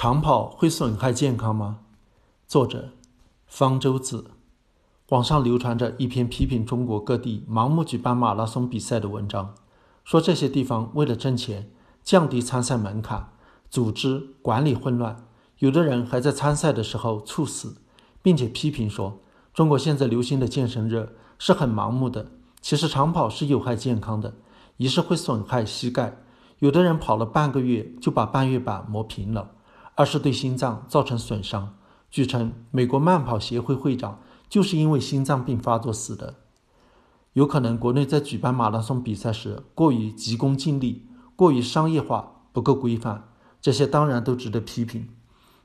长跑会损害健康吗？作者：方舟子。网上流传着一篇批评中国各地盲目举办马拉松比赛的文章，说这些地方为了挣钱，降低参赛门槛，组织管理混乱，有的人还在参赛的时候猝死，并且批评说，中国现在流行的健身热是很盲目的。其实长跑是有害健康的，一是会损害膝盖，有的人跑了半个月就把半月板磨平了。二是对心脏造成损伤。据称，美国慢跑协会会长就是因为心脏病发作死的。有可能国内在举办马拉松比赛时过于急功近利，过于商业化，不够规范，这些当然都值得批评。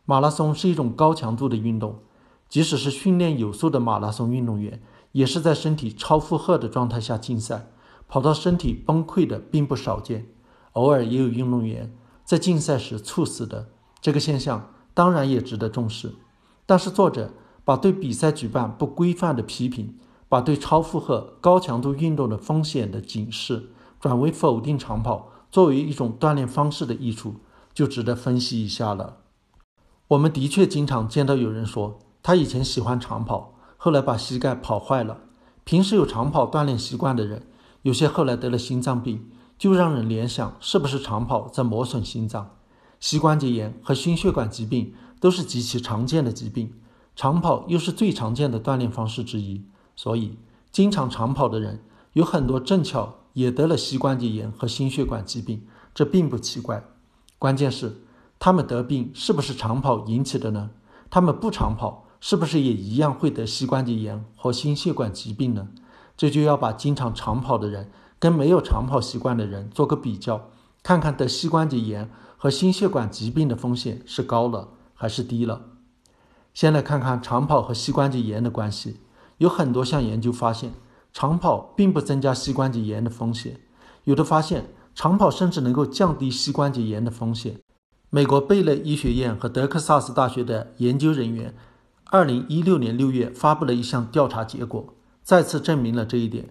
马拉松是一种高强度的运动，即使是训练有素的马拉松运动员，也是在身体超负荷的状态下竞赛，跑到身体崩溃的并不少见。偶尔也有运动员在竞赛时猝死的。这个现象当然也值得重视，但是作者把对比赛举办不规范的批评，把对超负荷、高强度运动的风险的警示，转为否定长跑作为一种锻炼方式的益处，就值得分析一下了。我们的确经常见到有人说，他以前喜欢长跑，后来把膝盖跑坏了。平时有长跑锻炼习惯的人，有些后来得了心脏病，就让人联想是不是长跑在磨损心脏。膝关节炎和心血管疾病都是极其常见的疾病，长跑又是最常见的锻炼方式之一，所以经常长跑的人有很多正巧也得了膝关节炎和心血管疾病，这并不奇怪。关键是他们得病是不是长跑引起的呢？他们不长跑是不是也一样会得膝关节炎和心血管疾病呢？这就要把经常长跑的人跟没有长跑习惯的人做个比较，看看得膝关节炎。和心血管疾病的风险是高了还是低了？先来看看长跑和膝关节炎的关系。有很多项研究发现，长跑并不增加膝关节炎的风险，有的发现长跑甚至能够降低膝关节炎的风险。美国贝勒医学院和德克萨斯大学的研究人员，二零一六年六月发布了一项调查结果，再次证明了这一点。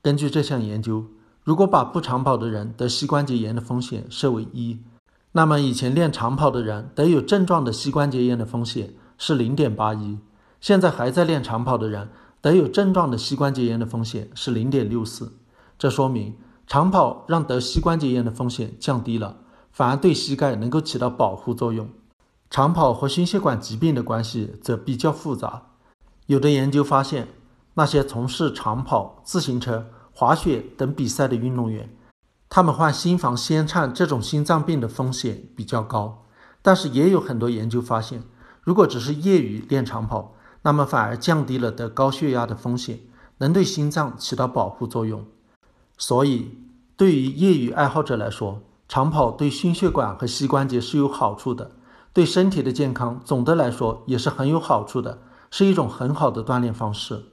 根据这项研究，如果把不长跑的人得膝关节炎的风险设为一。那么以前练长跑的人得有症状的膝关节炎的风险是零点八一，现在还在练长跑的人得有症状的膝关节炎的风险是零点六四。这说明长跑让得膝关节炎的风险降低了，反而对膝盖能够起到保护作用。长跑和心血管疾病的关系则比较复杂。有的研究发现，那些从事长跑、自行车、滑雪等比赛的运动员。他们患心房纤颤这种心脏病的风险比较高，但是也有很多研究发现，如果只是业余练长跑，那么反而降低了得高血压的风险，能对心脏起到保护作用。所以，对于业余爱好者来说，长跑对心血管和膝关节是有好处的，对身体的健康总的来说也是很有好处的，是一种很好的锻炼方式。